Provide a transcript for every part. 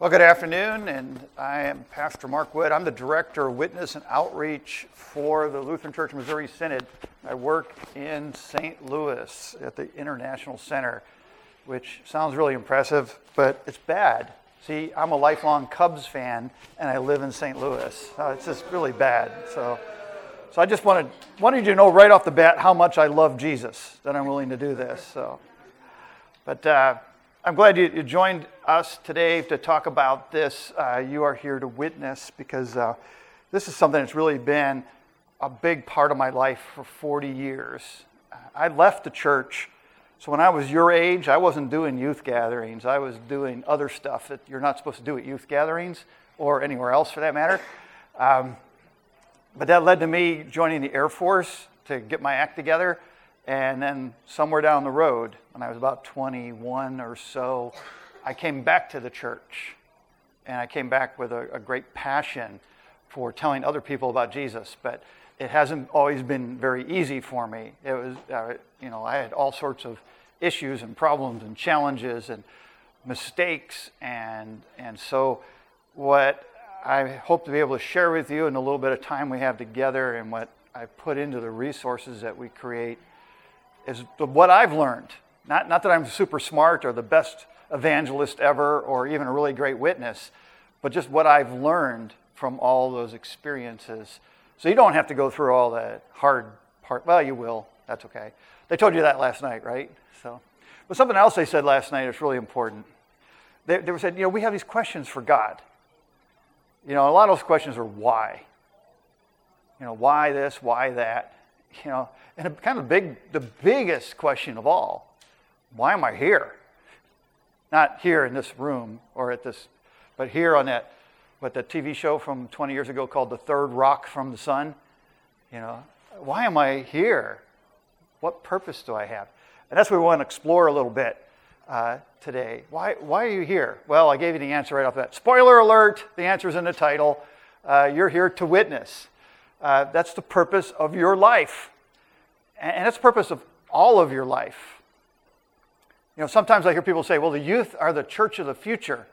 Well, good afternoon, and I am Pastor Mark Wood. I'm the Director of Witness and Outreach for the Lutheran Church Missouri Synod. I work in St. Louis at the International Center, which sounds really impressive, but it's bad. See, I'm a lifelong Cubs fan, and I live in St. Louis. Uh, it's just really bad. So, so I just wanted, wanted you to know right off the bat how much I love Jesus, that I'm willing to do this. So, But uh, I'm glad you, joined us today to talk about this. Uh, you are here to witness because uh, this is something that's really been a big part of my life for 40 years. I left the church. So when I was your age, I wasn't doing youth gatherings. I was doing other stuff that you're not supposed to do at youth gatherings or anywhere else for that matter. Um, but that led to me joining the Air Force to get my act together. And then somewhere down the road, when I was about 21 or so, I came back to the church. And I came back with a, a great passion for telling other people about Jesus. But it hasn't always been very easy for me. It was, uh, you know, I had all sorts of issues and problems and challenges and mistakes. And, and so, what I hope to be able to share with you in a little bit of time we have together and what I put into the resources that we create is what I've learned. Not, not that I'm super smart or the best evangelist ever or even a really great witness, but just what I've learned from all those experiences. So you don't have to go through all that hard part. Well, you will. That's okay. They told you that last night, right? So, but something else they said last night is really important. They, they said, you know, we have these questions for God. You know, a lot of those questions are why. You know, why this, why that. You know, and kind of big, the biggest question of all why am I here? Not here in this room or at this, but here on that, what the TV show from 20 years ago called The Third Rock from the Sun. You know, why am I here? What purpose do I have? And that's what we want to explore a little bit uh, today. Why, why are you here? Well, I gave you the answer right off the bat. Spoiler alert, the answer is in the title. Uh, you're here to witness. Uh, that's the purpose of your life. And that's the purpose of all of your life. You know, sometimes I hear people say, well, the youth are the church of the future.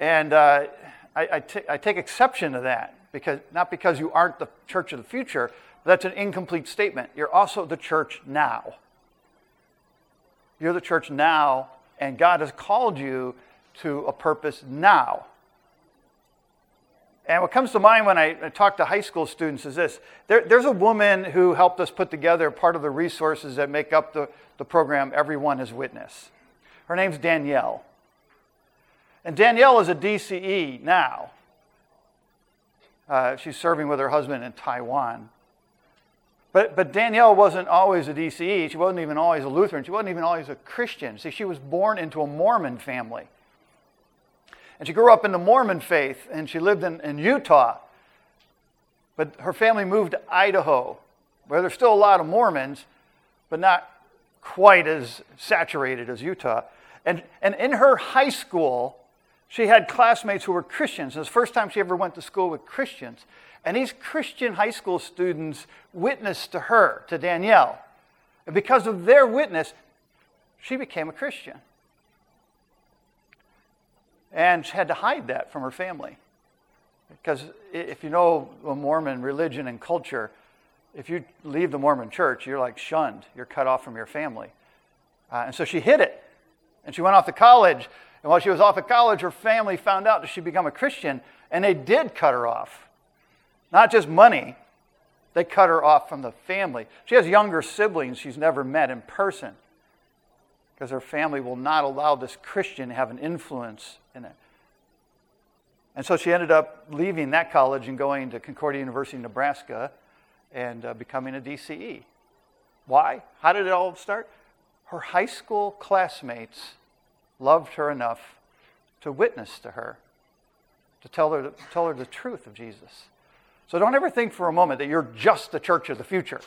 And uh, I, I, t- I take exception to that, because, not because you aren't the church of the future, that's an incomplete statement. You're also the church now. You're the church now, and God has called you to a purpose now. And what comes to mind when I, talk to high school students is this there, there's a woman who helped us put together part of the resources that make up the, the program Everyone His Witness. Her name's Danielle. And Danielle is a DCE now. Uh, she's serving with her husband in Taiwan. But, but Danielle wasn't always a DCE. She wasn't even always a Lutheran. She wasn't even always a Christian. See, she was born into a Mormon family. And she grew up in the Mormon faith, and she lived in, in Utah. But her family moved to Idaho, where there's still a lot of Mormons, but not quite as saturated as Utah. And, and in her high school, she had classmates who were Christians. It was the first time she ever went to school with Christians. And these Christian high school students witnessed to her, to Danielle. And because of their witness, she became a Christian and she had to hide that from her family. Because if you know the Mormon religion and culture, if you leave the Mormon church, you're like shunned. You're cut off from your family. Uh, and so she hid it. And she went off to college. And while she was off at college, her family found out that she'd become a Christian, and they did cut her off. Not just money, they cut her off from the family. She has younger siblings she's never met in person because her family will not allow this Christian to have an influence it. And so she ended up leaving that college and going to Concordia University Nebraska and uh, becoming a DCE. Why? How did it all start? Her high school classmates loved her enough to witness to her, to tell her, tell her the truth of Jesus. So don't ever think for a moment that you're just the church of the future.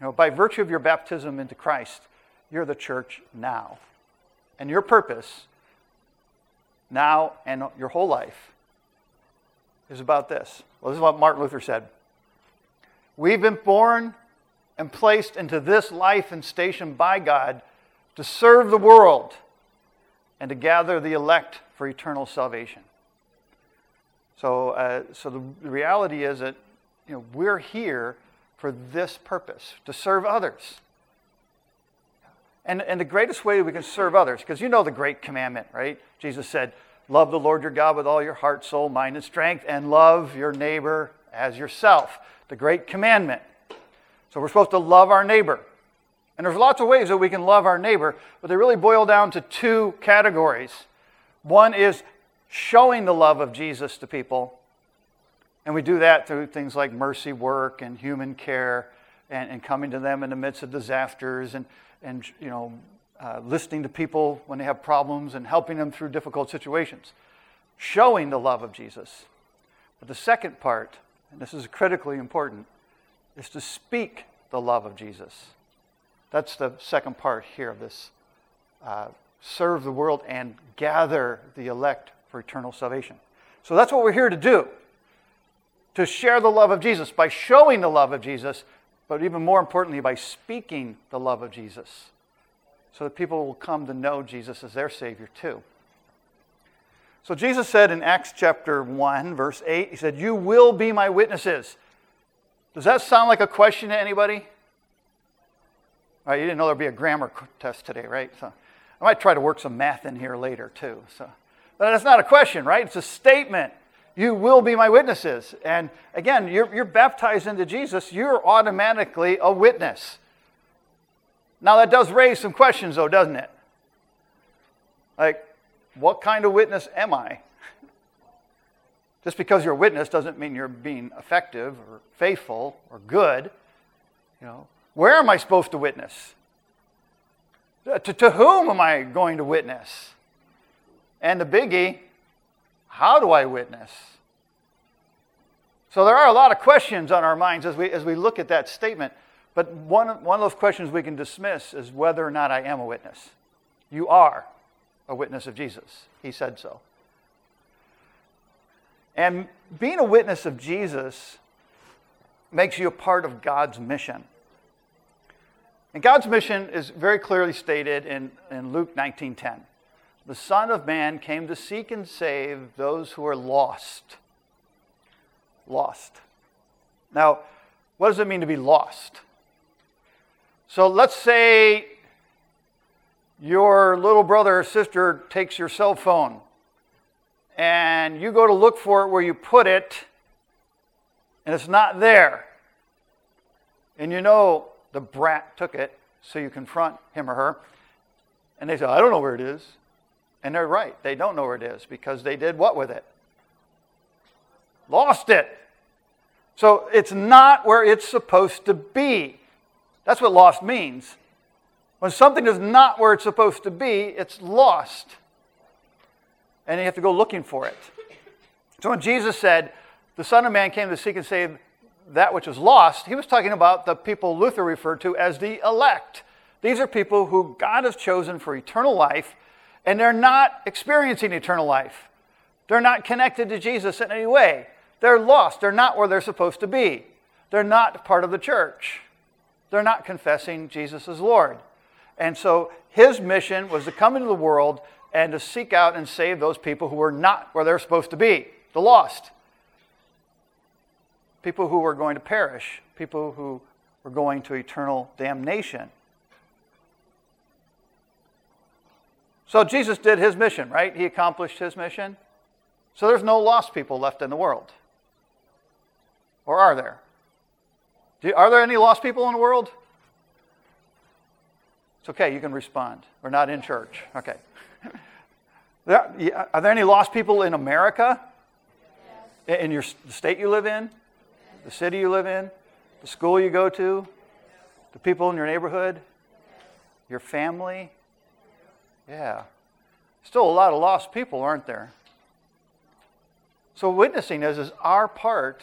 You know, by virtue of your baptism into Christ, you're the church now. And your purpose, now and your whole life, is about this. Well, this is what Martin Luther said. We've been born and placed into this life and station by God to serve the world, and to gather the elect for eternal salvation. So, uh, so the, reality is that you know, we're here for this purpose to serve others. And, and the greatest way we can serve others, because you know the great commandment, right? Jesus said, Love the Lord your God with all your heart, soul, mind, and strength, and love your neighbor as yourself. The great commandment. So we're supposed to love our neighbor. And there's lots of ways that we can love our neighbor, but they really boil down to two categories. One is showing the love of Jesus to people, and we do that through things like mercy work and human care and, and coming to them in the midst of disasters and, and you know, uh, listening to people when they have problems and helping them through difficult situations. Showing the love of Jesus. But the second part, and this is critically important, is to speak the love of Jesus. That's the second part here of this uh, serve the world and gather the elect for eternal salvation. So that's what we're here to do to share the love of Jesus by showing the love of Jesus, but even more importantly, by speaking the love of Jesus so that people will come to know Jesus as their Savior too. So Jesus said in Acts chapter 1, verse 8, He said, You will be my witnesses does that sound like a question to anybody? All right, you didn't know there'd be a grammar test today, right? So I might try to work some math in here later too. So, but that's not a question, right? It's a statement. You will be my witnesses. And again, you're, you're baptized into Jesus, you're automatically a witness. Now, that does raise some questions, though, doesn't it? Like, what kind of witness am I? Just because you're a witness doesn't mean you're being effective or faithful or good. You know, where am I supposed to witness? To, to whom am I going to witness? And the biggie, how do I witness? So there are a lot of questions on our minds as we, as we look at that statement. But one, one of those questions we can dismiss is whether or not I am a witness. You are a witness of Jesus. He said so. And being a witness of Jesus makes you a part of God's mission. And God's mission is very clearly stated in, in Luke 19:10. The Son of Man came to seek and save those who are lost. Lost. Now, what does it mean to be lost? So let's say your little brother or sister takes your cell phone and you go to look for it where you put it, and it's not there. And you know the brat took it, so you confront him or her, and they say, I don't know where it is. And they're right. They don't know where it is because they did what with it? Lost it. So it's not where it's supposed to be. That's what lost means. When something is not where it's supposed to be, it's lost and you have to go looking for it. So when Jesus said, The Son of Man came to seek and save that which was lost, he was talking about the people Luther referred to as the elect. These are people who God has chosen for eternal life, and they're not experiencing eternal life. They're not connected to Jesus in any way. They're lost. They're not where they're supposed to be. They're not part of the church. They're not confessing Jesus as Lord. And so his mission was to come into the world and to seek out and save those people who were not where they're supposed to be, the lost. People who were going to perish, people who were going to eternal damnation. So Jesus did his mission, right? He accomplished his mission. So there's no lost people left in the world. Or are there? are there any lost people in the world? It's okay, you can respond. We're not in church. Okay. There, are there any lost people in America? Yes. In your the state you live in? Yes. The city you live in? The school you go to? Yes. The people in your neighborhood? Your family? Yeah. Still a lot of lost people, aren't there? So witnessing is, is our part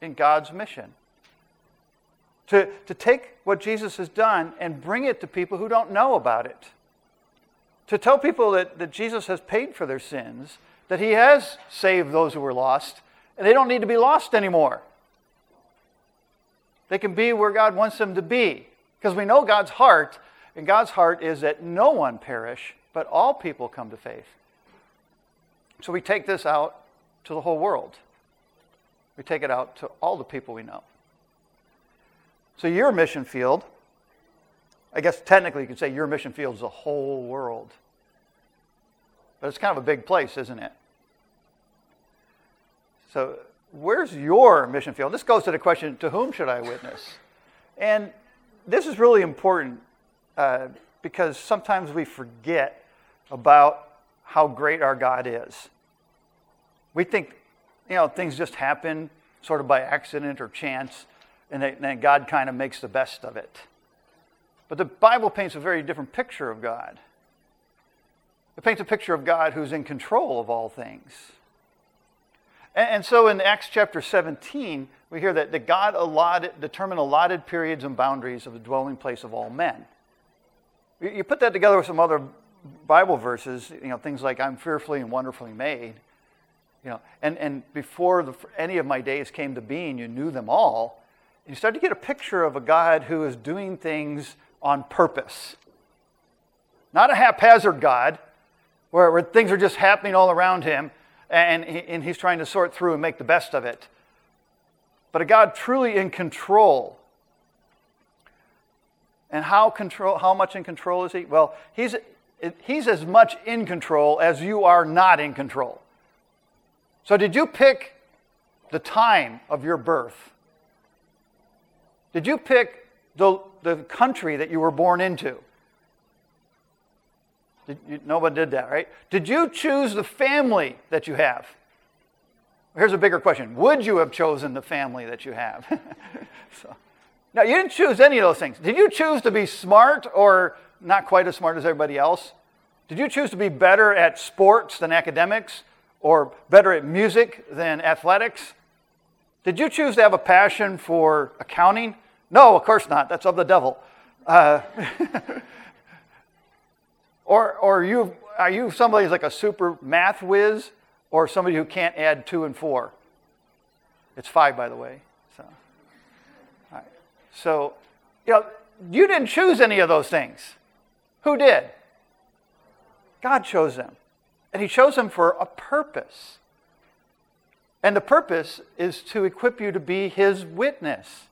in God's mission. To, to take what Jesus has done and bring it to people who don't know about it to tell people that, that Jesus has paid for their sins, that he has saved those who were lost, and they don't need to be lost anymore. They can be where God wants them to be. Because we know God's heart, and God's heart is that no one perish, but all people come to faith. So we take this out to the whole world. We take it out to all the people we know. So your mission field, I guess technically you could say your mission field is the whole world. But it's kind of a big place, isn't it? So where's your mission field? This goes to the question to whom should I witness? And this is really important uh, because sometimes we forget about how great our God is. We think, you know, things just happen sort of by accident or chance, and then God kind of makes the best of it. But the Bible paints a very different picture of God. It paints a picture of God who's in control of all things. And, so in Acts chapter 17, we hear that, that God allotted, determined allotted periods and boundaries of the dwelling place of all men. You, put that together with some other Bible verses, you know, things like, I'm fearfully and wonderfully made. You know, and, and before the, any of my days came to being, you knew them all. You start to get a picture of a God who is doing things on purpose. Not a haphazard God where, where things are just happening all around him and, he, and he's trying to sort through and make the best of it. But a God truly in control. And how, control, how much in control is he? Well, he's, he's as much in control as you are not in control. So, did you pick the time of your birth? Did you pick the, the country that you were born into? Did you, nobody did that, right? Did you choose the family that you have? Here's a bigger question Would you have chosen the family that you have? so, now, you didn't choose any of those things. Did you choose to be smart or not quite as smart as everybody else? Did you choose to be better at sports than academics or better at music than athletics? Did you choose to have a passion for accounting? No, of course not. That's of the devil. Uh, or or you, are you somebody who's like a super math whiz or somebody who can't add two and four? It's five, by the way. So, you know, you didn't choose any of those things. Who did? God chose them. And He chose them for a purpose. And the purpose is to equip you to be His witness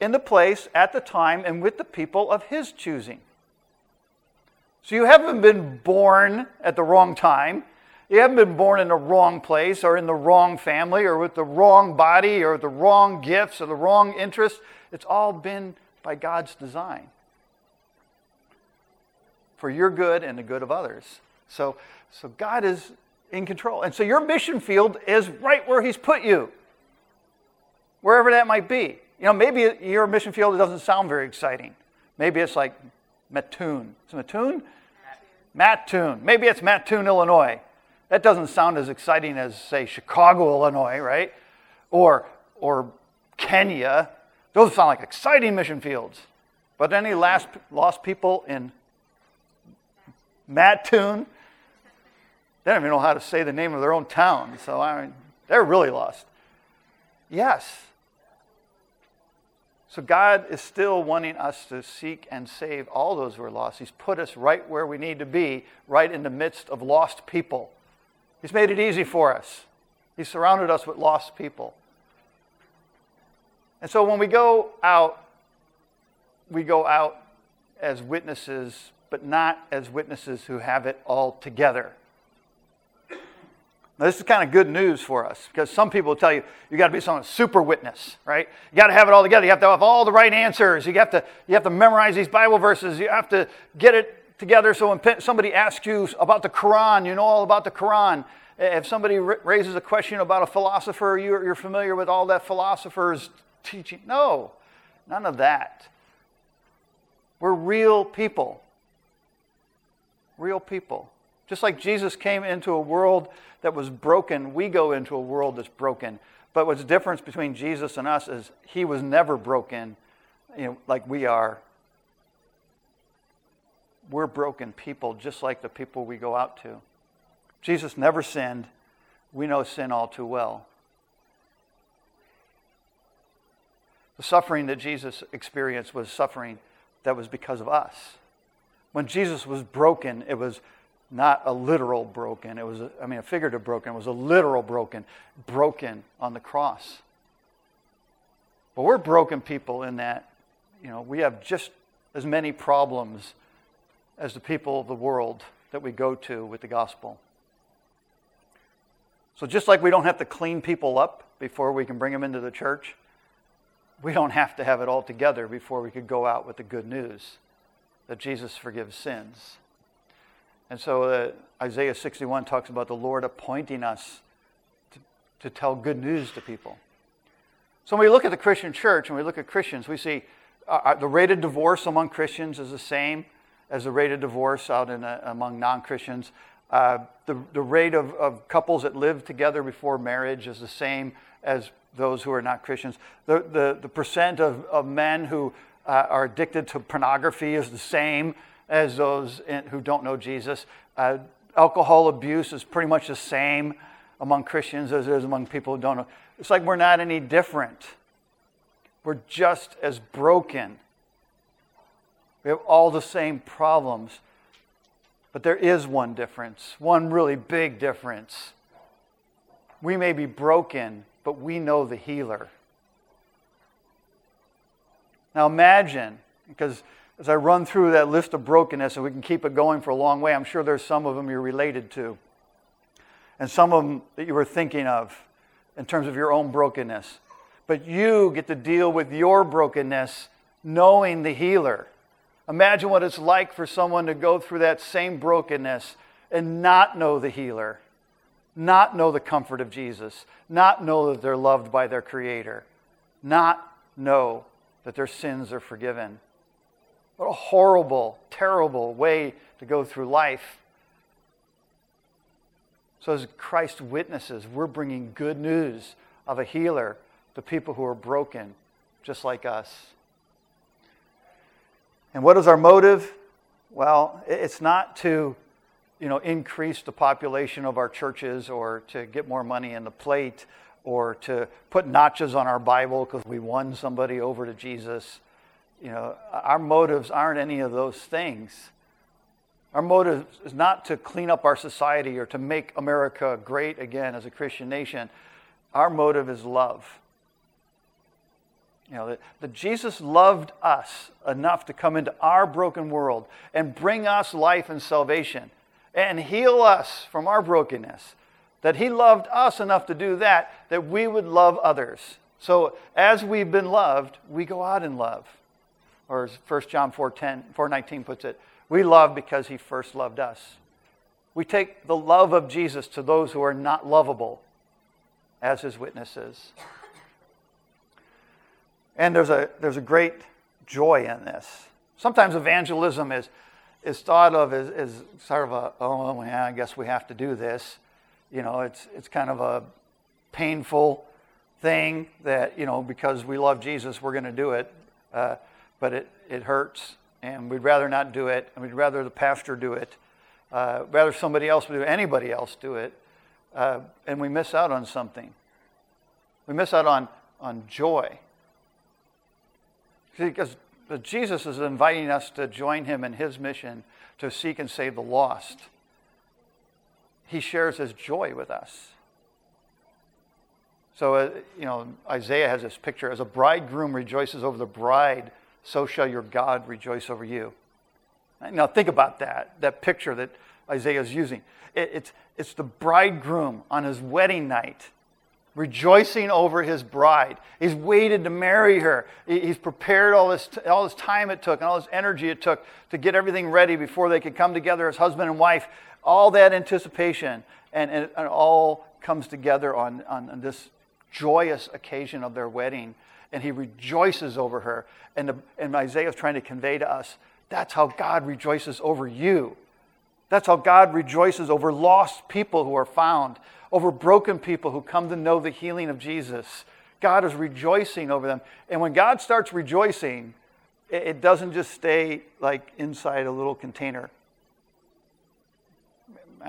in the place, at the time, and with the people of His choosing. So you haven't been born at the wrong time. You haven't been born in the wrong place or in the wrong family or with the wrong body or the wrong gifts or the wrong interests. It's all been by God's design for your good and the good of others. So, so God is in control. And so your mission field is right where He's put you, wherever that might be. You know, maybe your mission field doesn't sound very exciting. Maybe it's like Mattoon. Is it Mattoon? Mattoon. Maybe it's Mattoon, Illinois. That doesn't sound as exciting as, say, Chicago, Illinois, right? Or, or Kenya. Those sound like exciting mission fields. But any last, lost people in Mattoon, they don't even know how to say the name of their own town. So I mean, they're really lost. Yes. So God is still wanting us to seek and save all those who are lost. He's put us right where we need to be, right in the midst of lost people. He's made it easy for us. He's surrounded us with lost people. And so when we go out, we go out as witnesses, but not as witnesses who have it all together. Now, this is kind of good news for us because some people tell you you got to be some super witness, right? You got to have it all together. You have to have all the right answers. You have to you have to memorize these Bible verses. You have to get it together so when somebody asks you about the Quran, you know all about the Quran. Eh, if somebody raises a question about a philosopher, you're familiar with all that philosopher's teaching. No, none of that. We're real people. Real people. Just like Jesus came into a world that was broken, we go into a world that's broken. But what's the difference between Jesus and us is he was never broken, you know, like we are. We're broken people, just like the people we go out to. Jesus never sinned. We know sin all too well. The suffering that Jesus experienced was suffering that was because of us. When Jesus was broken, it was not a literal broken. It was, a, I mean, a figurative broken. It was a literal broken, broken on the cross. But we're broken people in that, you know, we have just as many problems as the people of the world that we go to with the gospel. So just like we don't have to clean people up before we can bring them into the church, we don't have to have it all together before we could go out with the good news that Jesus forgives sins. And so uh, Isaiah 61 talks about the Lord appointing us to, to tell good news to people. So when we look at the Christian church and we look at Christians, we see uh, uh the rate of divorce among Christians is the same as the rate of divorce out in, uh, among non Christians. Uh, the, the rate of, of couples that live together before marriage is the same as those who are not Christians. The, the, the percent of, of men who uh, are addicted to pornography is the same as those in, who don't know Jesus. Uh, alcohol abuse is pretty much the same among Christians as it is among people who don't know. It's like we're not any different. We're just as broken. We have all the same problems. But there is one difference, one really big difference. We may be broken, but we know the healer. Now imagine, because as I run through that list of brokenness, and we can keep it going for a long way, I'm sure there's some of them you're related to, and some of them that you were thinking of in terms of your own brokenness. But you get to deal with your brokenness knowing the healer. Imagine what it's like for someone to go through that same brokenness and not know the healer not know the comfort of Jesus, not know that they're loved by their Creator, not know that their sins are forgiven. What a horrible, terrible way to go through life. So, as Christ witnesses, we're bringing good news of a healer to people who are broken, just like us. And what is our motive? Well, it's not to you know, increase the population of our churches or to get more money in the plate or to put notches on our Bible because we won somebody over to Jesus. You know, our motives aren't any of those things. Our motive is not to clean up our society or to make America great again as a Christian nation. Our motive is love. You know, that, that Jesus loved us enough to come into our broken world and bring us life and salvation and heal us from our brokenness. That He loved us enough to do that, that we would love others. So as we've been loved, we go out in love. Or as 1 John 4, 10, 4 19 puts it, we love because He first loved us. We take the love of Jesus to those who are not lovable as His witnesses. And there's a, there's a great joy in this. Sometimes evangelism is is thought of as, as sort of a, oh, yeah, I guess we have to do this. You know, it's, it's kind of a painful thing that, you know, because we love Jesus, we're going to do it. Uh, but it, it hurts, and we'd rather not do it, and we'd rather the pastor do it, uh, rather somebody else do anybody else do it, uh, and we miss out on something. We miss out on, on joy. Because Jesus is inviting us to join him in his mission to seek and save the lost. He shares his joy with us. So, uh, you know, Isaiah has this picture as a bridegroom rejoices over the bride, so shall your God rejoice over you. Now, think about that, that picture that Isaiah is using. It, it's, it's the bridegroom on his wedding night rejoicing over his bride. He's waited to marry her. He's prepared all this, all this time it took and all this energy it took to get everything ready before they could come together as husband and wife. All that anticipation, and, and all comes together on, on, on this joyous occasion of their wedding. And he rejoices over her. And, and Isaiah is trying to convey to us that's how God rejoices over you. That's how God rejoices over lost people who are found over broken people who come to know the healing of Jesus. God is rejoicing over them. And when God starts rejoicing, it doesn't just stay like inside a little container.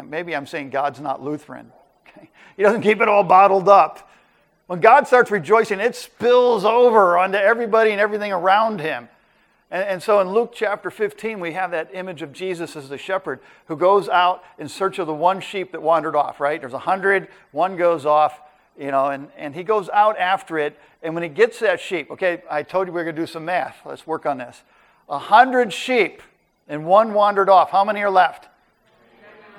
Maybe I'm saying God's not Lutheran. Okay? He doesn't keep it all bottled up. When God starts rejoicing, it spills over onto everybody and everything around him. And, and, so in Luke chapter 15, we have that image of Jesus as the shepherd who goes out in search of the one sheep that wandered off, right? There's a hundred, one goes off, you know, and, and he goes out after it. And when he gets that sheep, okay, I told you we are going to do some math. Let's work on this. A hundred sheep, and one wandered off. How many are left?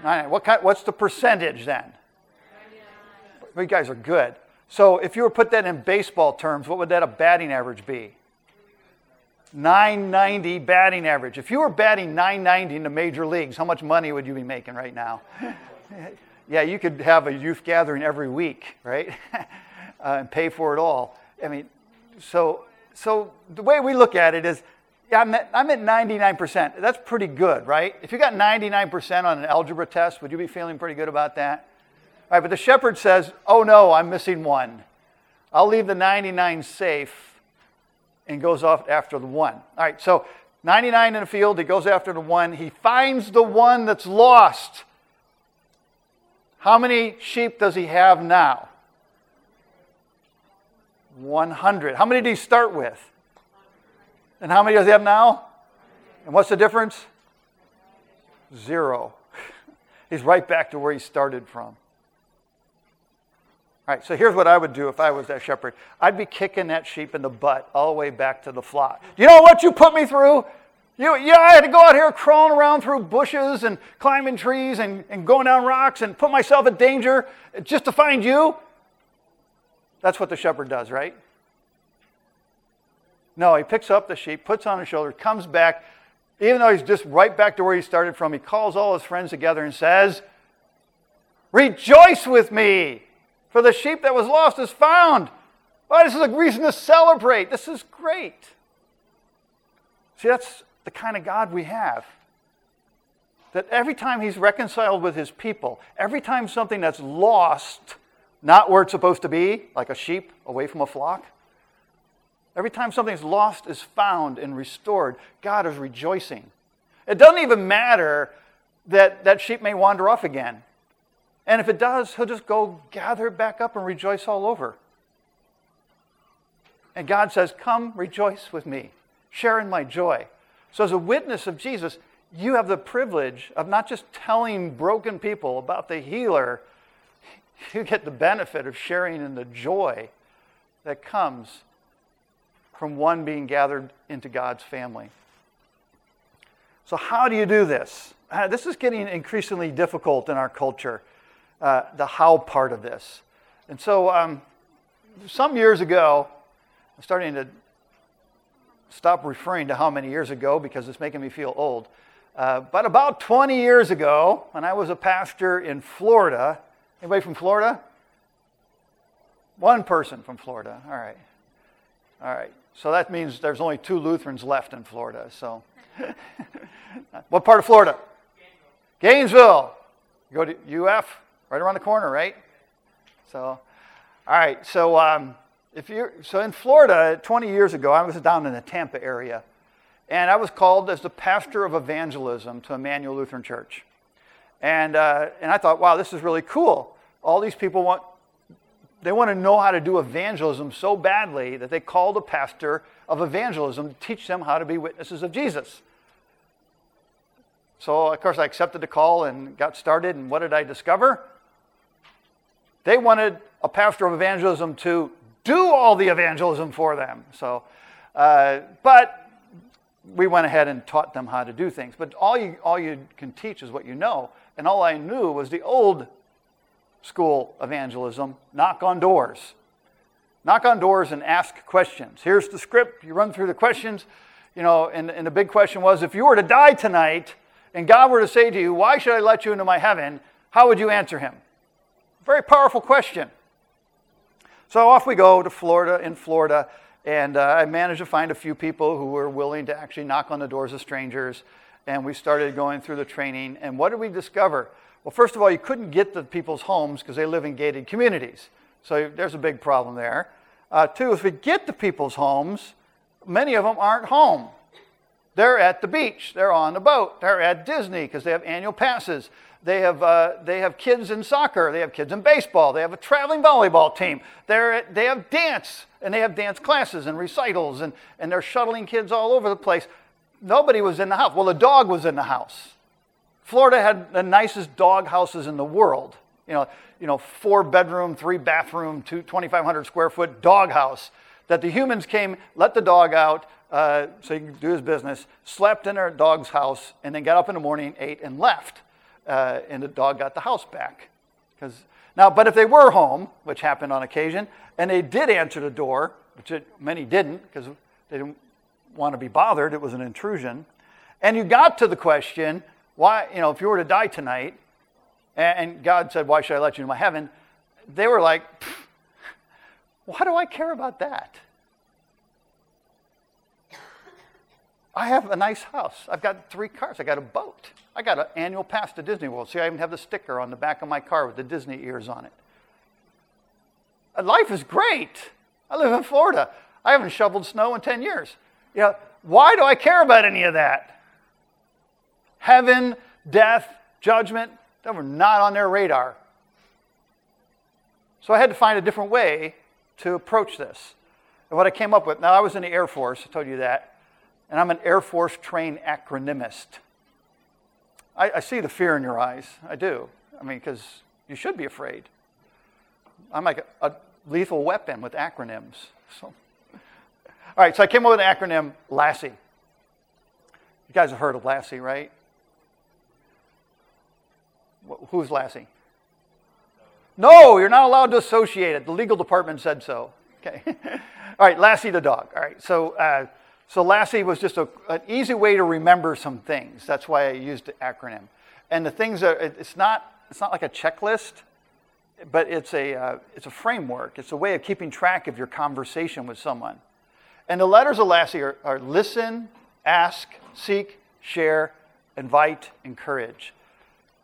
Nine. What kind, what's the percentage then? You guys are good. So if you were to put that in baseball terms, what would that a batting average be? 990 batting average. If you were batting 990 in the major leagues, how much money would you be making right now? yeah, you could have a youth gathering every week, right? uh, and pay for it all. I mean, so so the way we look at it is, yeah, I'm at, I'm at 99%. That's pretty good, right? If you got 99% on an algebra test, would you be feeling pretty good about that? All right, but the shepherd says, oh no, I'm missing one. I'll leave the 99 safe and goes off after the one. All right, so 99 in the field, he goes after the one. He finds the one that's lost. How many sheep does he have now? 100. How many did he start with? And how many does he have now? And what's the difference? Zero. He's right back to where he started from. All right, so here's what I would do if I was that shepherd. I'd be kicking that sheep in the butt all the way back to the flock. You know what you put me through? You, yeah, I had to go out here crawling around through bushes and climbing trees and, and going down rocks and put myself in danger just to find you. That's what the shepherd does, right? No, he picks up the sheep, puts on his shoulder, comes back. Even though he's just right back to where he started from, he calls all his friends together and says, Rejoice with me, for the sheep that was lost is found. Oh, this is a reason to celebrate. This is great. See, that's the kind of God we have. That every time he's reconciled with his people, every time something that's lost, not where it's supposed to be, like a sheep away from a flock, every time something's lost is found and restored, God is rejoicing. It doesn't even matter that that sheep may wander off again. And if it does, he'll just go gather back up and rejoice all over. And God says, Come, rejoice with me, share in my joy. So, as a witness of Jesus, you have the privilege of not just telling broken people about the healer, you get the benefit of sharing in the joy that comes from one being gathered into God's family. So, how do you do this? Uh, this is getting increasingly difficult in our culture uh, the how part of this. And so, um, some years ago, I'm starting to stop referring to how many years ago because it's making me feel old. Uh, but about 20 years ago, when I was a pastor in Florida, anybody from Florida? One person from Florida. All right. All right. So that means there's only two Lutherans left in Florida. So, what part of Florida? Gainesville. You go to UF? Right around the corner, right? So, all right. So, um, if you're so in Florida, 20 years ago, I was down in the Tampa area, and I was called as the pastor of evangelism to Emmanuel Lutheran Church, and uh, and I thought, wow, this is really cool. All these people want they want to know how to do evangelism so badly that they called a pastor of evangelism to teach them how to be witnesses of Jesus. So, of course, I accepted the call and got started. And what did I discover? They wanted a pastor of evangelism to do all the evangelism for them. So, uh, but we went ahead and taught them how to do things. But all you, all you can teach is what you know. And all I knew was the old school evangelism knock on doors. Knock on doors and ask questions. Here's the script. You run through the questions. You know, and, and the big question was if you were to die tonight and God were to say to you, Why should I let you into my heaven? How would you answer him? Very powerful question. So off we go to Florida, in Florida, and uh, I managed to find a few people who were willing to actually knock on the doors of strangers. And we started going through the training. And what did we discover? Well, first of all, you couldn't get to people's homes because they live in gated communities. So there's a big problem there. Uh, two, if we get to people's homes, many of them aren't home. They're at the beach, they're on the boat, they're at Disney because they have annual passes. They have, uh, they have kids in soccer. They have kids in baseball. They have a traveling volleyball team. They're, they have dance, and they have dance classes and recitals, and, and they're shuttling kids all over the place. nobody was in the house. Well, the dog was in the house. Florida had the nicest dog houses in the world. You know, you know, four bedroom, three bathroom, two, 2,500 square foot dog house that the humans came, let the dog out uh, so he could do his business, slept in their dog's house, and then got up in the morning, ate, and left. Uh, and the dog got the house back. Because now, but if they were home, which happened on occasion, and they did answer the door, which it, many didn't because they didn't want to be bothered, it was an intrusion, and you got to the question, why, you know, if you were to die tonight, and God said, Why should I let you into my heaven? They were like, Why do I care about that? I have a nice house. I've got three cars. I got a boat. I got an annual pass to Disney World. See, I even have the sticker on the back of my car with the Disney ears on it. Uh, life is great. I live in Florida. I haven't shoveled snow in 10 years. You know, why do I care about any of that? Heaven, death, judgment, they were not on their radar. So I had to find a different way to approach this. And what I came up with, now I was in the Air Force, I told you that, and I'm an Air Force trained acronymist. I, I see the fear in your eyes. I do. I mean, because you should be afraid. I'm like a, a lethal weapon with acronyms. So. All right, so I came up with an acronym, Lassie. You guys have heard of Lassie, right? Who's Lassie? No, you're not allowed to associate it. The legal department said so. Okay. All right, Lassie the dog. All right, so uh, so Lassie was just a, an easy way to remember some things. That's why I used the acronym. And the things are it's not it's not like a checklist, but it's a uh, it's a framework. It's a way of keeping track of your conversation with someone. And the letters of Lassie are, are listen, ask, seek, share, invite, encourage.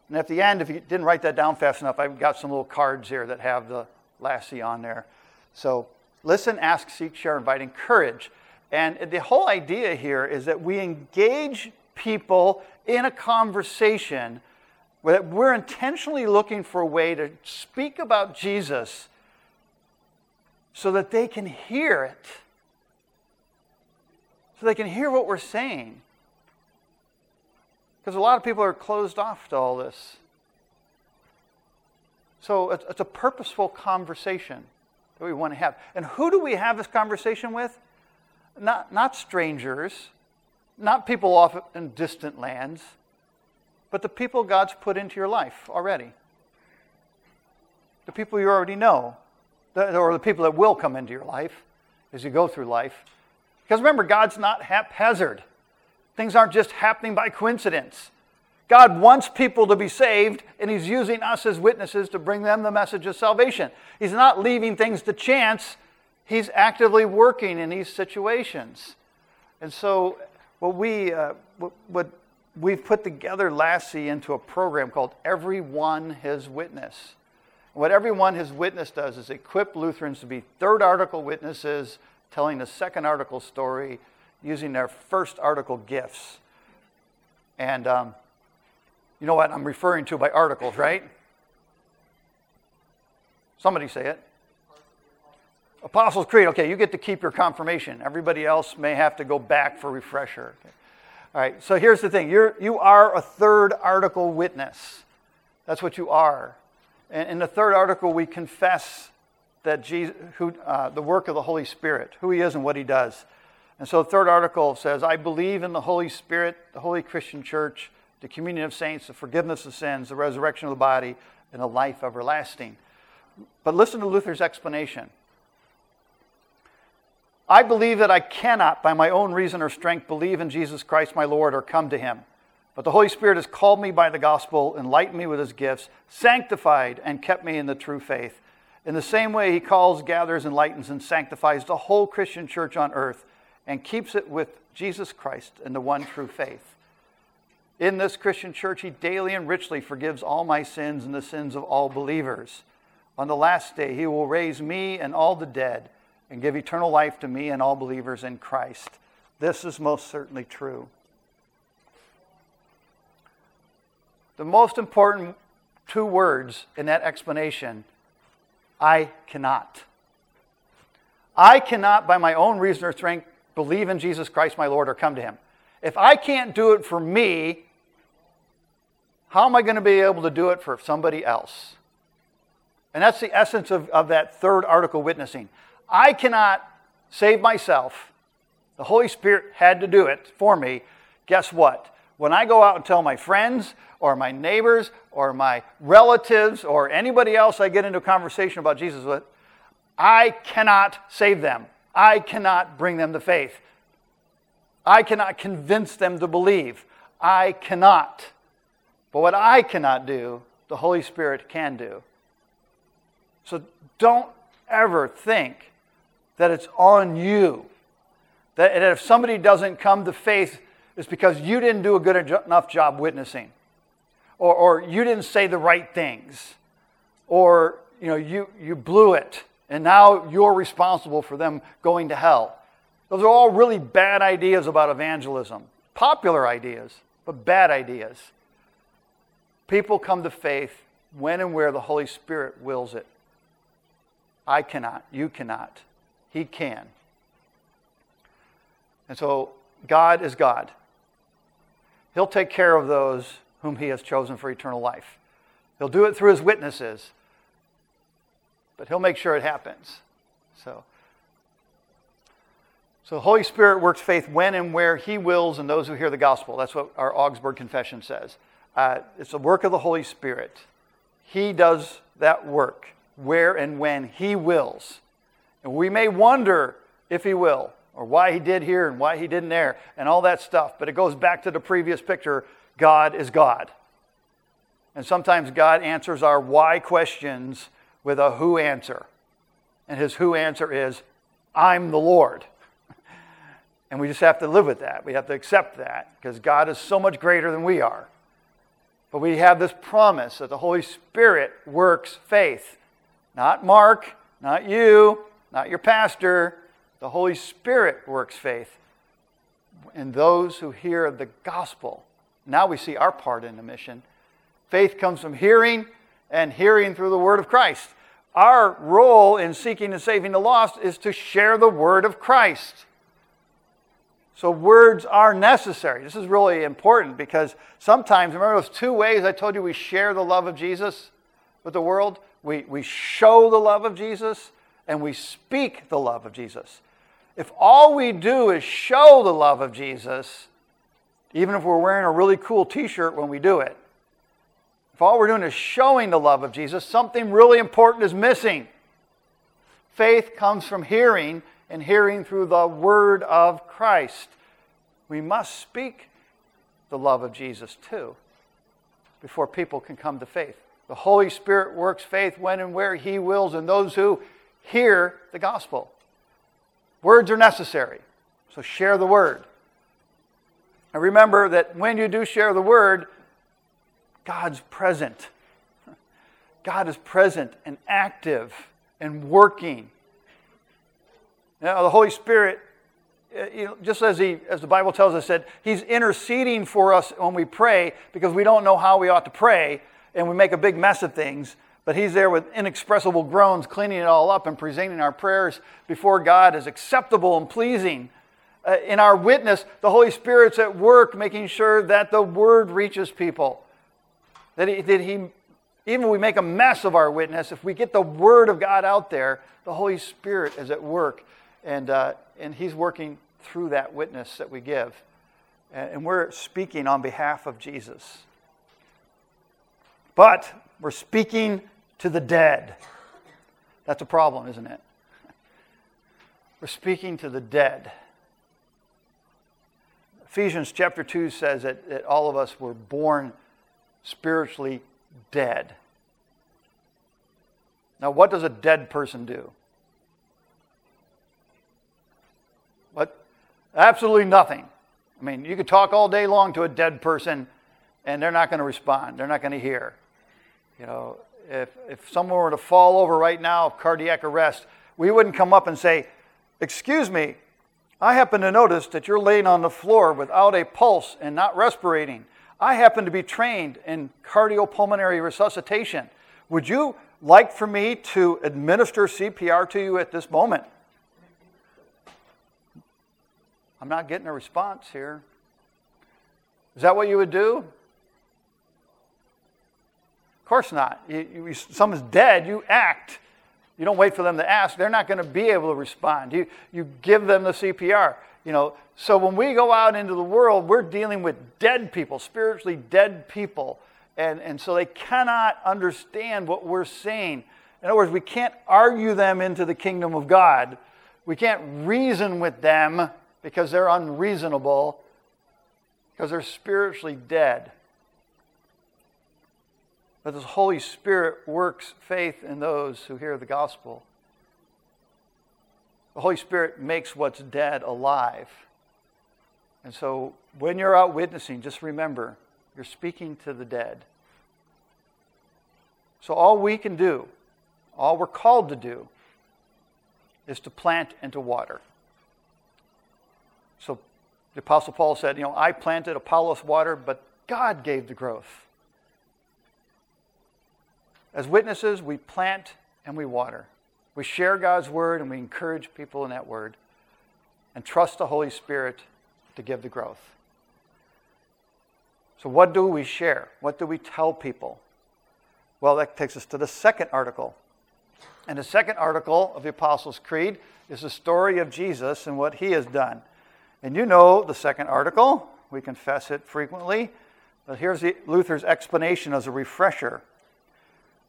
And at the end, if you didn't write that down fast enough, I've got some little cards here that have the Lassie on there. So listen, ask, seek, share, invite, encourage. And the whole idea here is that we engage people in a conversation that we're intentionally looking for a way to speak about Jesus so that they can hear it, so they can hear what we're saying. Because a lot of people are closed off to all this. So it's a purposeful conversation that we want to have. And who do we have this conversation with? Not, not strangers, not people off in distant lands, but the people God's put into your life already. The people you already know, or the people that will come into your life as you go through life. Because remember, God's not haphazard. Things aren't just happening by coincidence. God wants people to be saved, and He's using us as witnesses to bring them the message of salvation. He's not leaving things to chance, He's actively working in these situations. And so, what, we, uh, what, we've put together Lassie into a program called Everyone His Witness. What Everyone His Witness does is equip Lutherans to be third article witnesses telling the second article story using their first article gifts. And um, you know what I'm referring to by articles, right? Somebody say it. Apostles' Creed. Okay, you get to keep your confirmation. Everybody else may have to go back for refresher. Okay. All right, so here's the thing you're, you are a third article witness. That's what you are. And in the third article, we confess that Jesus, who, uh, the work of the Holy Spirit, who he is and what he does. And so the third article says, I believe in the Holy Spirit, the Holy Christian Church, the communion of saints, the forgiveness of sins, the resurrection of the body, and a life everlasting. But listen to Luther's explanation. I believe that I cannot, by my own reason or strength, believe in Jesus Christ my Lord or come to him. But the Holy Spirit has called me by the gospel, enlightened me with his gifts, sanctified, and kept me in the true faith. In the same way, he calls, gathers, enlightens, and sanctifies the whole Christian church on earth and keeps it with Jesus Christ and the one true faith. In this Christian church, he daily and richly forgives all my sins and the sins of all believers. On the last day, he will raise me and all the dead and give eternal life to me and all believers in Christ. This is most certainly true. The most important two words in that explanation I cannot. I cannot, by my own reason or strength, believe in Jesus Christ my Lord or come to him. If I can't do it for me, how am I going to be able to do it for somebody else? And that's the essence of, of that third article witnessing. I cannot save myself. The Holy Spirit had to do it for me. Guess what? When I go out and tell my friends or my neighbors or my relatives or anybody else I get into a conversation about Jesus with, I cannot save them. I cannot bring them to faith. I cannot convince them to believe. I cannot. But what I cannot do, the Holy Spirit can do. So don't ever think that it's on you. That if somebody doesn't come to faith, it's because you didn't do a good enough job witnessing, or, or you didn't say the right things, or you know you, you blew it, and now you're responsible for them going to hell. Those are all really bad ideas about evangelism. Popular ideas, but bad ideas. People come to faith when and where the Holy Spirit wills it. I cannot. You cannot. He can. And so God is God. He'll take care of those whom He has chosen for eternal life. He'll do it through His witnesses, but He'll make sure it happens. So, so the Holy Spirit works faith when and where He wills in those who hear the gospel. That's what our Augsburg Confession says. Uh, it's a work of the Holy Spirit. He does that work where and when He wills. And we may wonder if He will, or why He did here and why He didn't there, and all that stuff. But it goes back to the previous picture God is God. And sometimes God answers our why questions with a who answer. And His who answer is, I'm the Lord. And we just have to live with that. We have to accept that because God is so much greater than we are. But we have this promise that the Holy Spirit works faith. Not Mark, not you, not your pastor. The Holy Spirit works faith in those who hear the gospel. Now we see our part in the mission. Faith comes from hearing, and hearing through the word of Christ. Our role in seeking and saving the lost is to share the word of Christ. So, words are necessary. This is really important because sometimes, remember those two ways I told you we share the love of Jesus with the world? We, we show the love of Jesus and we speak the love of Jesus. If all we do is show the love of Jesus, even if we're wearing a really cool t shirt when we do it, if all we're doing is showing the love of Jesus, something really important is missing. Faith comes from hearing, and hearing through the word of Christ. We must speak the love of Jesus too before people can come to faith. The Holy Spirit works faith when and where He wills and those who hear the gospel. Words are necessary, so share the word. And remember that when you do share the word, God's present. God is present and active and working. Know, the Holy Spirit, uh, you know, just as, he, as the Bible tells us, that He's interceding for us when we pray because we don't know how we ought to pray and we make a big mess of things. But he's there with inexpressible groans, cleaning it all up and presenting our prayers before God as acceptable and pleasing. Uh, in our witness, the Holy Spirit's at work making sure that the word reaches people. That he, that he, even we make a mess of our witness, if we get the word of God out there, the Holy Spirit is at work. And, uh, and he's working through that witness that we give. And we're speaking on behalf of Jesus. But we're speaking to the dead. That's a problem, isn't it? We're speaking to the dead. Ephesians chapter 2 says that, that all of us were born spiritually dead. Now, what does a dead person do? What? Absolutely nothing. I mean, you could talk all day long to a dead person and they're not going to respond. They're not going to hear. You know, if, if someone were to fall over right now of cardiac arrest, we wouldn't come up and say, Excuse me, I happen to notice that you're laying on the floor without a pulse and not respirating. I happen to be trained in cardiopulmonary resuscitation. Would you like for me to administer CPR to you at this moment? I'm not getting a response here. Is that what you would do? Course not. You, you, someone's dead, you act. You don't wait for them to ask. They're not going to be able to respond. You, you give them the CPR. You know, so when we go out into the world, we're dealing with dead people, spiritually dead people. And, and so they cannot understand what we're saying. In other words, we can't argue them into the kingdom of God. We can't reason with them because they're unreasonable, because they're spiritually dead. But the Holy Spirit works faith in those who hear the gospel. The Holy Spirit makes what's dead alive. And so when you're out witnessing, just remember you're speaking to the dead. So all we can do, all we're called to do, is to plant and to water. So the Apostle Paul said, You know, I planted, Apollos watered, but God gave the growth. As witnesses, we plant and we water. We share God's word and we encourage people in that word and trust the Holy Spirit to give the growth. So, what do we share? What do we tell people? Well, that takes us to the second article. And the second article of the Apostles' Creed is the story of Jesus and what he has done. And you know the second article. We confess it frequently. But here's the, Luther's explanation as a refresher.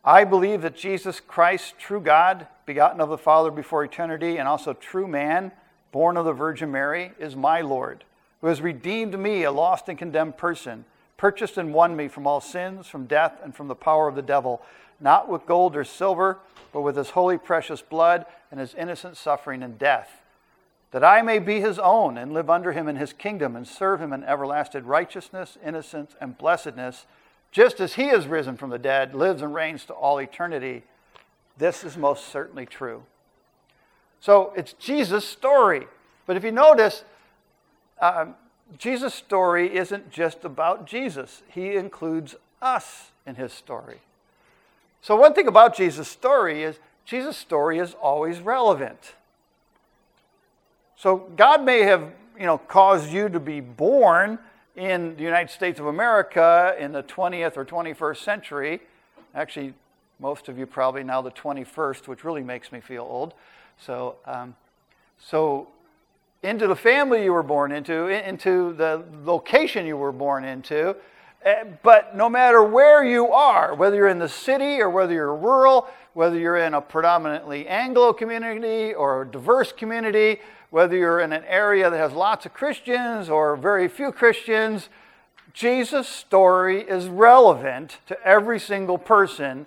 I believe that Jesus Christ, true God, begotten of the Father before eternity, and also true man, born of the Virgin Mary, is my Lord, who has redeemed me, a lost and condemned person, purchased and won me from all sins, from death, and from the power of the devil, not with gold or silver, but with his holy precious blood and his innocent suffering and death that I may be his own and live under him in his kingdom and serve him in everlasting righteousness, innocence, and blessedness, just as he is risen from the dead, lives and reigns to all eternity. This is most certainly true. So it's Jesus' story. But if you notice, um, Jesus' story isn't just about Jesus, he includes us in his story. So, one thing about Jesus' story is Jesus' story is always relevant. So God may have, you know, caused you to be born in the United States of America in the 20th or 21st century. Actually, most of you probably now the 21st, which really makes me feel old. So, um, so into the family you were born into, into the location you were born into. Eh, but no matter where you are, whether you're in the city or whether you're rural, whether you're in a predominantly Anglo community or a diverse community, whether you're in an area that has lots of Christians or very few Christians, Jesus' story is relevant to every single person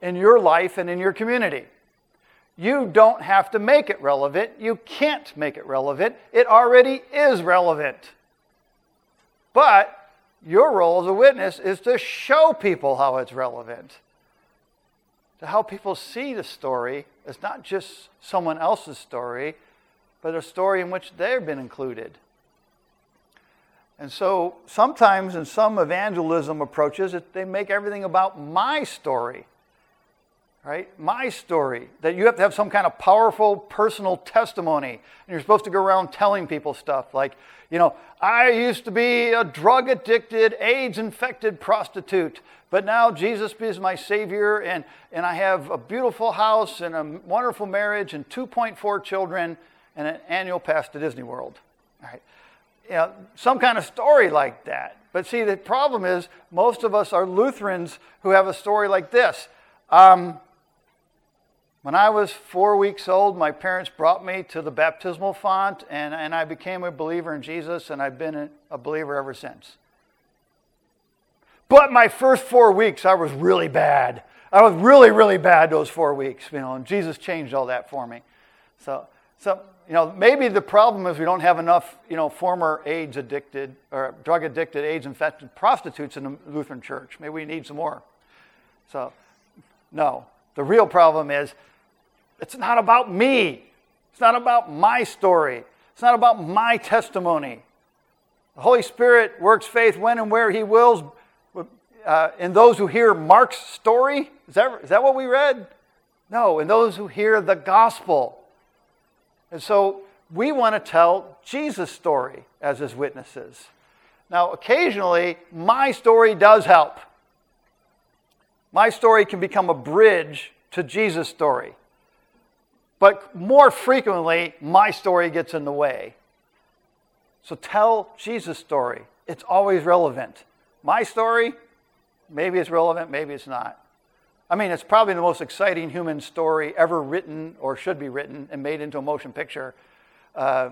in your life and in your community. You don't have to make it relevant. You can't make it relevant. It already is relevant. But your role as a witness is to show people how it's relevant, to help people see the story as not just someone else's story, but a story in which they've been included. And so sometimes in some evangelism approaches, they make everything about my story, right? My story. That you have to have some kind of powerful personal testimony. And you're supposed to go around telling people stuff like, you know, I used to be a drug addicted, AIDS infected prostitute, but now Jesus is my Savior, and, and I have a beautiful house and a wonderful marriage and 2.4 children and an annual pass to Disney World. All right. You know, some kind of story like that. But see, the problem is most of us are Lutherans who have a story like this. Um, when I was four weeks old, my parents brought me to the baptismal font, and, and I became a believer in Jesus, and I've been a believer ever since. But my first four weeks, I was really bad. I was really, really bad those four weeks, you know, and Jesus changed all that for me. So, so you know, maybe the problem is we don't have enough, you know, former AIDS addicted or drug addicted, AIDS infected prostitutes in the Lutheran church. Maybe we need some more. So, no. The real problem is it's not about me. It's not about my story. It's not about my testimony. The Holy Spirit works faith when and where He wills. Uh, in those who hear Mark's story, is that, is that what we read? No, in those who hear the gospel. And so we want to tell Jesus' story as his witnesses. Now, occasionally, my story does help. My story can become a bridge to Jesus' story. But more frequently, my story gets in the way. So tell Jesus' story. It's always relevant. My story, maybe it's relevant, maybe it's not. I mean, it's probably the most exciting human story ever written or should be written and made into a motion picture, uh,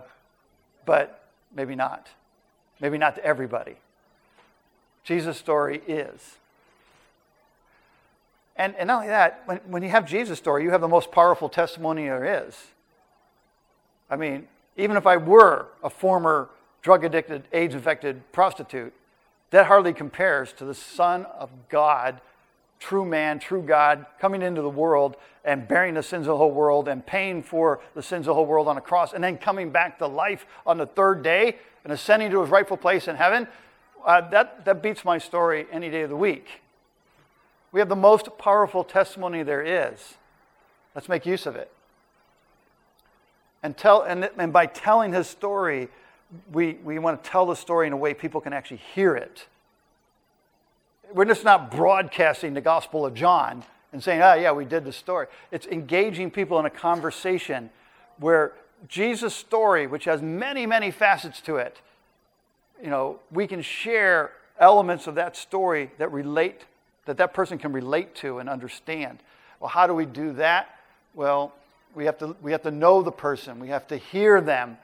but maybe not. Maybe not to everybody. Jesus' story is. And, and not only that, when, when you have Jesus' story, you have the most powerful testimony there is. I mean, even if I were a former drug addicted, AIDS infected prostitute, that hardly compares to the Son of God, true man, true God, coming into the world and bearing the sins of the whole world and paying for the sins of the whole world on a cross and then coming back to life on the third day and ascending to his rightful place in heaven. Uh, that, that beats my story any day of the week. We have the most powerful testimony there is. Let's make use of it. And, tell, and, and by telling his story, we, we want to tell the story in a way people can actually hear it. We're just not broadcasting the Gospel of John and saying, oh, yeah, we did the story. It's engaging people in a conversation where Jesus' story, which has many, many facets to it, you know, we can share elements of that story that relate that that person can relate to and understand. Well, how do we do that? Well, we have to, we have to know the person, we have to hear them,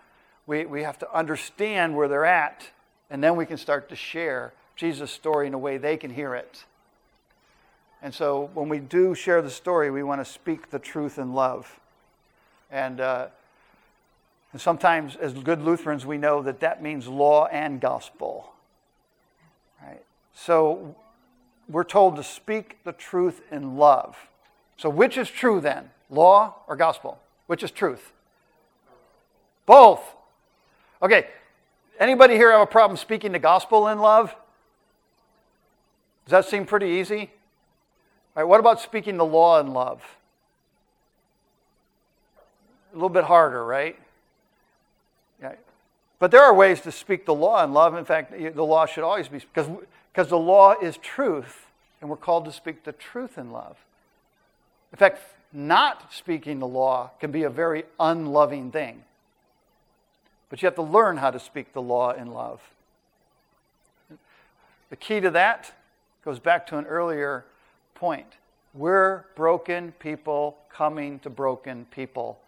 we, we have to understand where they're at, and then we can start to share Jesus' story in a way they can hear it. And so when we do share the story, we want to speak the truth in love. And, uh, and sometimes, as good Lutherans, we know that that means law and gospel. Right? So we're told to speak the truth in love. So, which is true then? Law or gospel? Which is truth? Both. Okay, anybody here have a problem speaking the gospel in love? Does that seem pretty easy? All right, what about speaking the law in love? A little bit harder, right? Yeah. But there are ways to speak the law in love. In fact, the law should always be, because because the law is truth, and we're called to speak the truth in love. In fact, not speaking the law can be a very unloving thing. But you have to learn how to speak the law in love. The key to that goes back to an earlier point. We're broken people coming to broken people.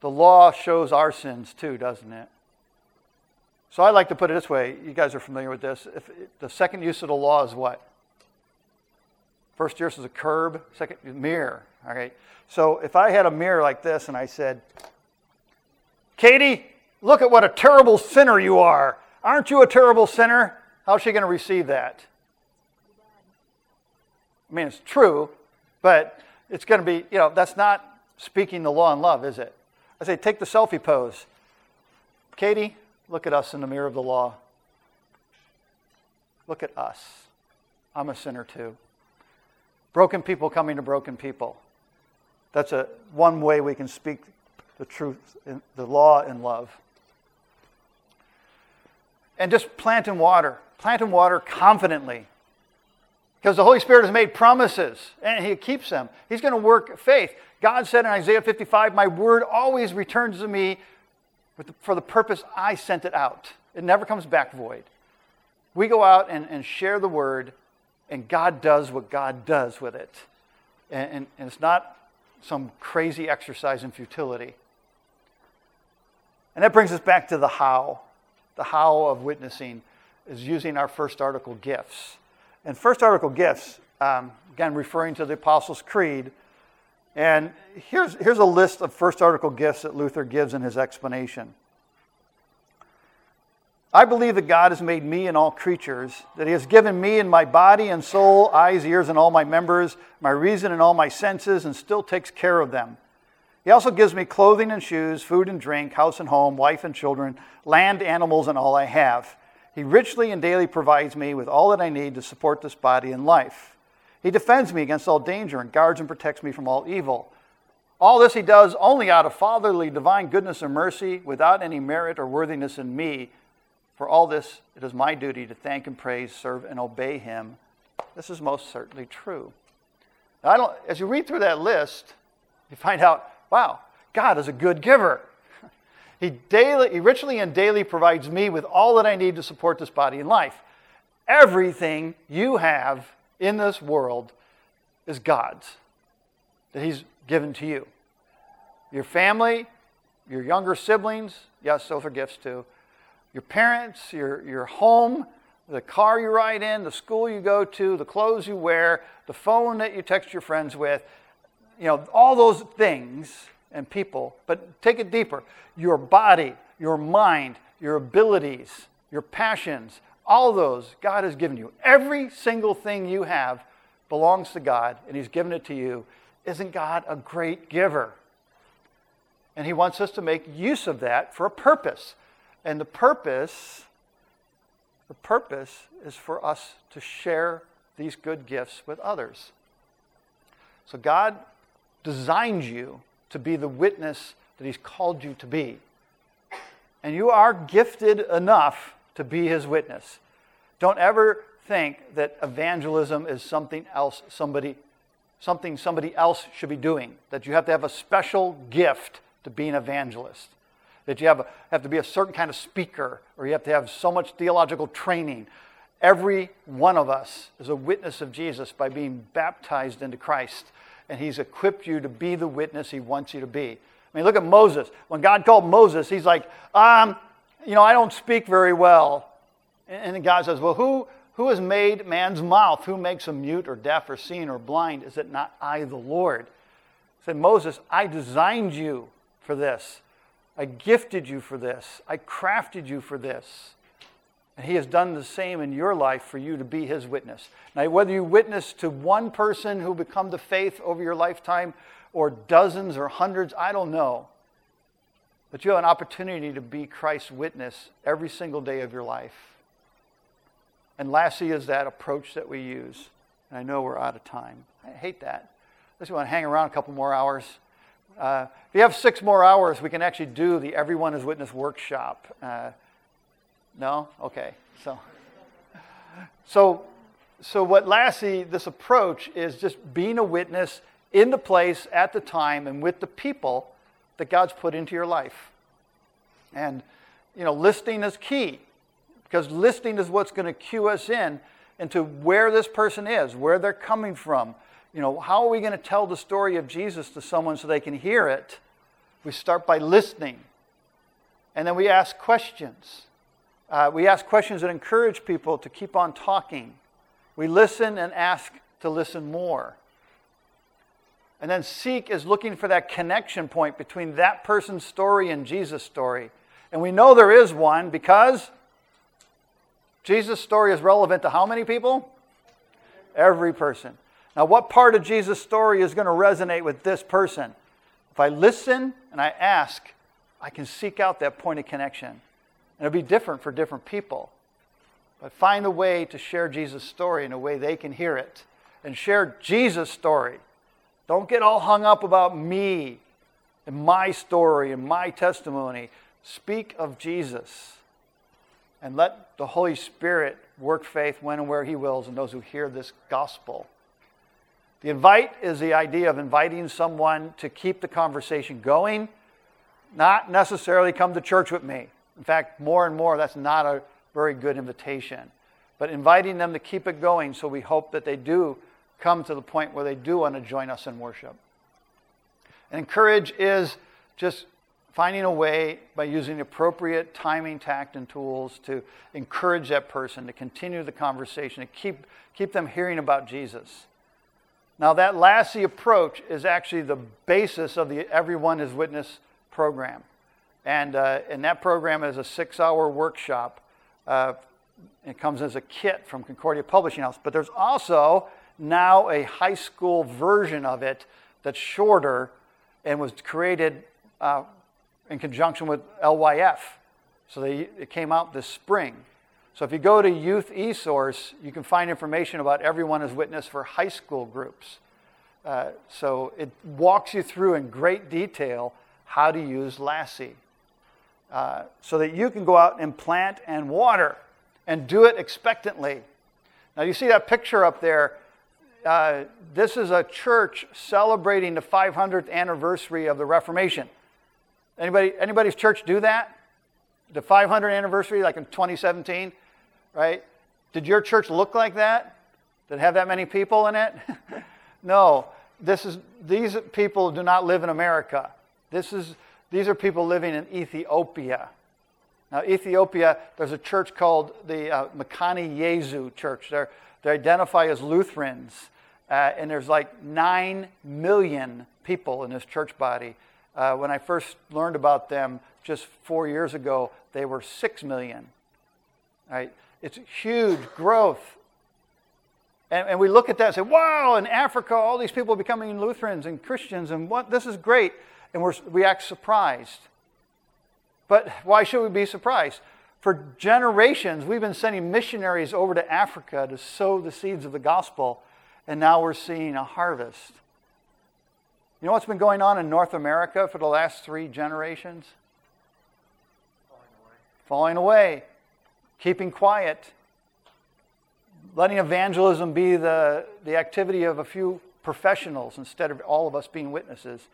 The law shows our sins too, doesn't it? So I like to put it this way. You guys are familiar with this. If the second use of the law is what? First use is a curb. Second mirror. All right. So if I had a mirror like this and I said, "Katie, look at what a terrible sinner you are. Aren't you a terrible sinner?" How's she going to receive that? I mean, it's true, but it's going to be, you know, that's not speaking the law in love, is it? I say, take the selfie pose. Katie, Look at us in the mirror of the law. Look at us. I'm a sinner too. Broken people coming to broken people. That's a, one way we can speak the truth, in, the law in love. And just plant and water. Plant and water confidently. Because the Holy Spirit has made promises and He keeps them. He's going to work faith. God said in Isaiah 55, My word always returns to me the, for the purpose I sent it out. It never comes back void. We go out and, and share the word, and God does what God does with it. And, and, and it's not some crazy exercise in futility. And that brings us back to the how. The how of witnessing is using our first article gifts. And first article gifts, um, again, referring to the Apostles' Creed, and here's, here's a list of first article gifts that Luther gives in his explanation. I believe that God has made me and all creatures, that He has given me in my body and soul, eyes, ears, and all my members, my reason and all my senses, and still takes care of them. He also gives me clothing and shoes, food and drink, house and home, wife and children, land, animals, and all I have. He richly and daily provides me with all that I need to support this body and life. He defends me against all danger and guards and protects me from all evil. All this he does only out of fatherly divine goodness and mercy, without any merit or worthiness in me. For all this, it is my duty to thank and praise, serve, and obey him. This is most certainly true. Now, I don't, as you read through that list, you find out, wow, God is a good giver. He, daily, he richly and daily provides me with all that I need to support this body and life. Everything you have in this world is God's, that He's given to you. Your family, your younger siblings, yes, those are gifts too. Your parents, your, your home, the car you ride in, the school you go to, the clothes you wear, the phone that you text your friends with, you know, all those things and people. But take it deeper your body, your mind, your abilities, your passions, all those God has given you. Every single thing you have belongs to God, and He's given it to you. Isn't God a great giver? And He wants us to make use of that for a purpose. And the purpose, the purpose is for us to share these good gifts with others. So God designed you to be the witness that He's called you to be. And you are gifted enough to be His witness. Don't ever think that evangelism is something else somebody something somebody else should be doing that you have to have a special gift to be an evangelist that you have, a, have to be a certain kind of speaker or you have to have so much theological training every one of us is a witness of jesus by being baptized into christ and he's equipped you to be the witness he wants you to be I mean, look at Moses. When God called Moses, he's like, um, you know, I don't speak very well. And God says, well, who, who has made man's mouth? Who makes him mute or deaf or seen or blind? Is it not I, the Lord? He said, Moses, I designed you for this. I gifted you for this. I crafted you for this. And he has done the same in your life for you to be his witness. Now, whether you witness to one person who become to faith over your lifetime or dozens or hundreds, I don't know. But you have an opportunity to be Christ's witness every single day of your life. And lastly, is that approach that we use. And I know we're out of time. I hate that. Unless you want to hang around a couple more hours. Uh, if you have six more hours, we can actually do the Everyone His Witness workshop. Uh, no? Okay. So, so, so what lastly, this approach is just being a witness in the place, at the time, and with the people that God's put into your life. And, you know, listening is key because listening is what's going to cue us in into where this person is, where they're coming from. You know, how are we going to tell the story of Jesus to someone so they can hear it? We start by listening. And then we ask questions. Uh, we ask questions that encourage people to keep on talking. We listen and ask to listen more. And then seek is looking for that connection point between that person's story and Jesus' story. And we know there is one because Jesus' story is relevant to how many people? Every person. Now, what part of Jesus' story is going to resonate with this person? If I listen and I ask, I can seek out that point of connection. And it'll be different for different people. But find a way to share Jesus' story in a way they can hear it. And share Jesus' story don't get all hung up about me and my story and my testimony. Speak of Jesus and let the Holy Spirit work faith when and where He wills in those who hear this gospel. The invite is the idea of inviting someone to keep the conversation going, not necessarily come to church with me. In fact, more and more, that's not a very good invitation. But inviting them to keep it going so we hope that they do come to the point where they do want to join us in worship. And encourage is just finding a way by using appropriate timing, tact, and tools to encourage that person to continue the conversation, to keep, keep them hearing about Jesus. Now, that LASSIE approach is actually the basis of the Everyone His Witness program. And, uh, and that program is a six hour workshop. Uh, it comes as a kit from Concordia Publishing House. But there's also now a high school version of it that's shorter and was created uh, in conjunction with LYF. So they, it came out this spring. So if you go to Youth eSource, you can find information about Everyone His Witness for high school groups. Uh, so it walks you through in great detail how to use LASSIE. uh, so that you can go out and plant and water and do it expectantly. Now, you see that picture up there. Uh, this is a church celebrating the 500th anniversary of the Reformation. Anybody, anybody's church do that? The 500th anniversary, like in 2017, right? Did your church look like that? Did it have that many people in it? no. This is, these people do not live in America. This is, these are people living in Ethiopia. Now, Ethiopia, there's a church called the uh, Mekane Yesu Church. They're, they identify as Lutherans, uh, and there's like 9 million people in this church body. Uh, when I first learned about them just four years ago, they were 6 million. Right? It's huge growth. And, and we look at that and say, wow, in Africa, all these people becoming Lutherans and Christians, and what, this is great. And we're, we act surprised. But why should we be surprised? For generations, we've been sending missionaries over to Africa to sow the seeds of the gospel, and now we're seeing a harvest. You know what's been going on in North America for the last three generations? Falling away. Falling away, keeping quiet, letting evangelism be the, the activity of a few professionals instead of all of us being witnesses.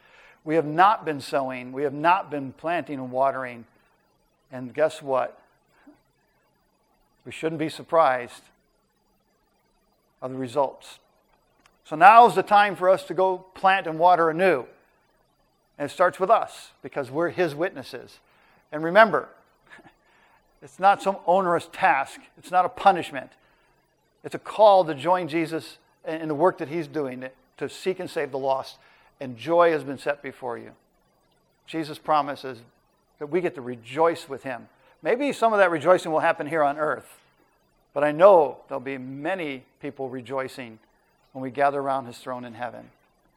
We have not been sowing, we have not been planting and watering. And guess what? We shouldn't be surprised of the results. So now is the time for us to go plant and water anew. And it starts with us because we're His witnesses. And remember, it's not some onerous task, it's not a punishment. It's a call to join Jesus in the work that He's doing to seek and save the lost and joy has been set before you. Jesus promises that we get to rejoice with him. Maybe some of that rejoicing will happen here on earth, but I know there'll be many people rejoicing when we gather around his throne in heaven.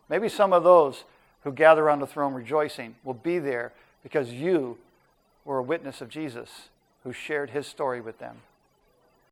Maybe some of those who gather around the throne rejoicing will be there because you were a witness of Jesus who shared his story with them.